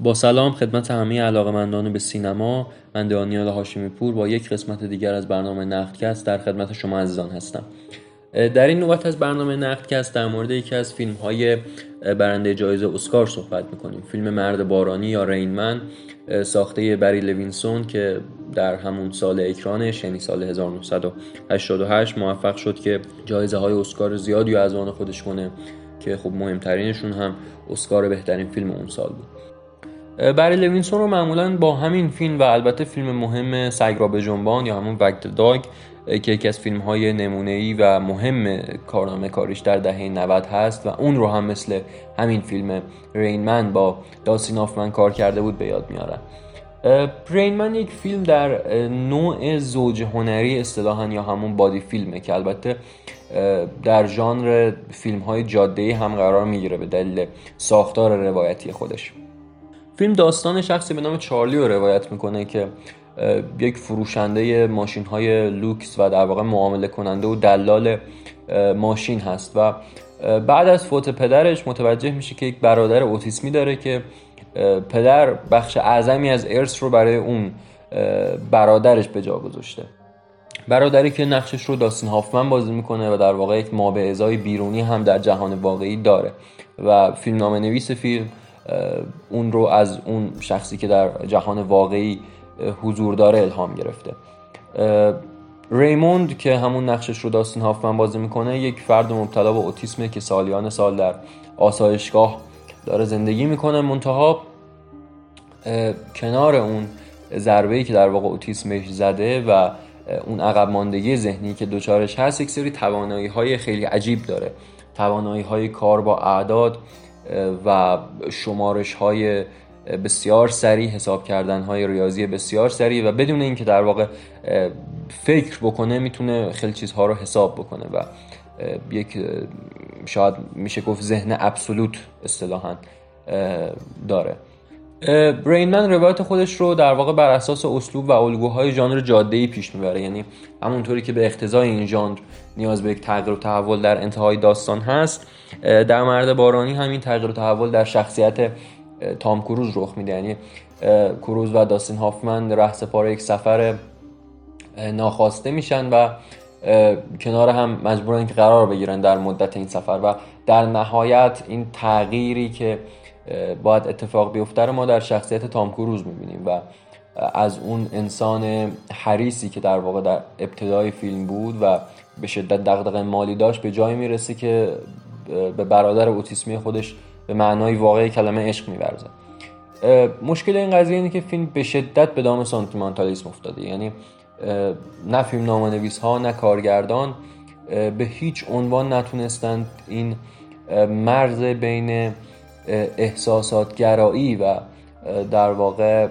با سلام خدمت همه علاقمندان به سینما من دانیال هاشمی پور با یک قسمت دیگر از برنامه نقدکست در خدمت شما عزیزان هستم. در این نوبت از برنامه نقدکست در مورد یکی از فیلم های برنده جایزه اسکار صحبت می‌کنیم. فیلم مرد بارانی یا Rain Man ساخته بری لوینسون که در همون سال اکرانش یعنی سال 1988 موفق شد که جایزه های اسکار زیادی از آن خودش کنه که خب مهمترینشون هم اسکار بهترین فیلم اون سال بود. بری لوینسون رو معمولا با همین فیلم و البته فیلم مهم سگ را بجنبان یا همون Wag the Dog که یکی از فیلم های نمونه ای و مهم کارنامه کاریش در دهه 90 هست و اون رو هم مثل همین فیلم Rain Man با داستین هافمن کار کرده بود به یاد میارن Rain Man یک فیلم در نوع زوج هنری اصطلاحا یا همون buddy film ه که البته در ژانر فیلم های جاده هم قرار می‌گیره به دلیل ساختار روایتی خودش. فیلم داستان شخصی به نام چارلی رو روایت می‌کنه که یک فروشنده ماشین های لوکس و در واقع معامله کننده و دلال ماشین هست و بعد از فوت پدرش متوجه میشه که یک برادر اوتیسمی داره که پدر بخش اعظمی از ارث رو برای اون برادرش به جا گذاشته. برادری که نقشش رو داستین هافمن بازی می‌کنه و در واقع یک ما ازای بیرونی هم در جهان واقعی داره و فیلم نام نویس فیلم اون رو از اون شخصی که در جهان واقعی حضور داره الهام گرفته. ریموند که همون نقشش رو داستین هافمن بازی می‌کنه یک فرد مبتلا به اوتیسمه که سالیان سال در آسایشگاه داره زندگی می‌کنه. منتها کنار اون ضربه که در واقع اوتیسمش زده و اون عقب ماندگی ذهنی که دوچارش هست یک سری توانایی های خیلی عجیب داره. توانایی های کار با اعداد و شمارش های بسیار سریع حساب کردن های ریاضی بسیار سریع و بدون اینکه در واقع فکر بکنه می‌تونه خیلی چیزها رو حساب بکنه و یک شاید میشه گفت ذهن ابسولوت اصطلاحا داره. برینمن روایت خودش رو در واقع بر اساس اسلوب و الگوهای ژانر جاده پیش می‌بره. یعنی همونطوری که به اقتضای این ژانر نیاز به یک تغییر و تحول در انتهای داستان هست در مرد بارانی همین تغییر و تحول در شخصیت تام کروز رخ میده. یعنی کروز و داستین هافمن سپار یک سفر ناخواسته میشن و کنار هم مجبورن که قرار بگیرن در مدت این سفر و در نهایت این تغییری که باید اتفاق بیفته رو ما در شخصیت تام کروز می‌بینیم و از اون انسان حریصی که در واقع در ابتدای فیلم بود و به شدت دغدغه مالی داشت به جایی می‌رسه که به برادر اوتیسمی خودش به معنای واقعی کلمه عشق میورزه. مشکل این قضیه اینه که فیلم به شدت به دام سانتیمانتالیسم افتاده. یعنی نه فیلم نامنویس ها نه کارگردان به هیچ عنوان نتونستند این مرز بین احساسات گرایی و در واقع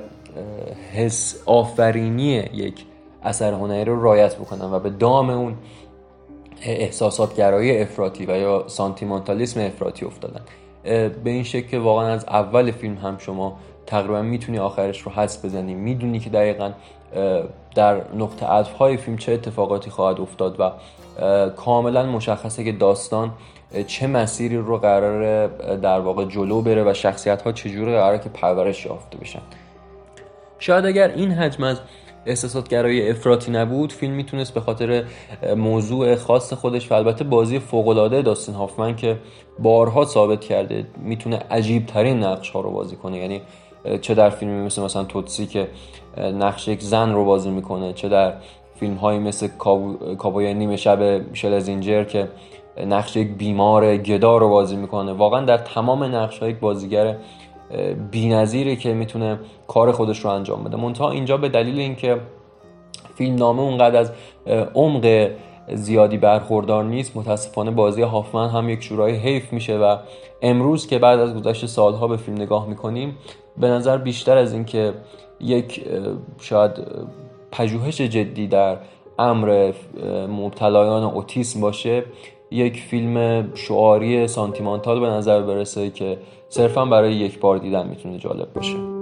حس آفرینی یک اثر هنری رو رایت بکنن و به دام اون احساسات گرایی افراطی و یا سانتیمانتالیسم افراطی افتادن به این شکل که واقعا از اول فیلم هم شما تقریبا می‌تونی آخرش رو حس بزنی. می‌دونی که دقیقا در نقطه عطف های فیلم چه اتفاقاتی خواهد افتاد و کاملا مشخصه که داستان چه مسیری رو قرار در واقع جلو بره و شخصیت ها چجوری قراره که پرورش یافته بشن. شاید اگر این حجم از احساسات گرایی افراطی نبود فیلم می‌تونست به خاطر موضوع خاص خودش و البته بازی فوق العاده داستین هافمن که بارها ثابت کرده می‌تونه عجیب ترین نقش ها رو بازی کنه. یعنی چه در فیلمی مثل مثلا توتسی که نقش یک زن رو بازی می‌کنه چه در فیلم هایی مثل کابوی نیمه شب شل زینجر که نقش یک بیمار گدا رو بازی می‌کنه. واقعا در تمام نقش یک بازیگر بی‌نظیره که می‌تونه کار خودش رو انجام بده. منتها اینجا به دلیل اینکه فیلم نامه اونقدر از عمق زیادی برخوردار نیست متاسفانه بازی هافمن هم یک شورای حیف میشه و امروز که بعد از گذشت سالها به فیلم نگاه می‌کنیم به نظر بیشتر از اینکه یک شاید پژوهش جدی در امر مبتلایان اوتیسم باشه یک فیلم شعاری سانتیمانتال به نظر برسه که صرفا برای یک بار دیدن می‌تونه جالب باشه.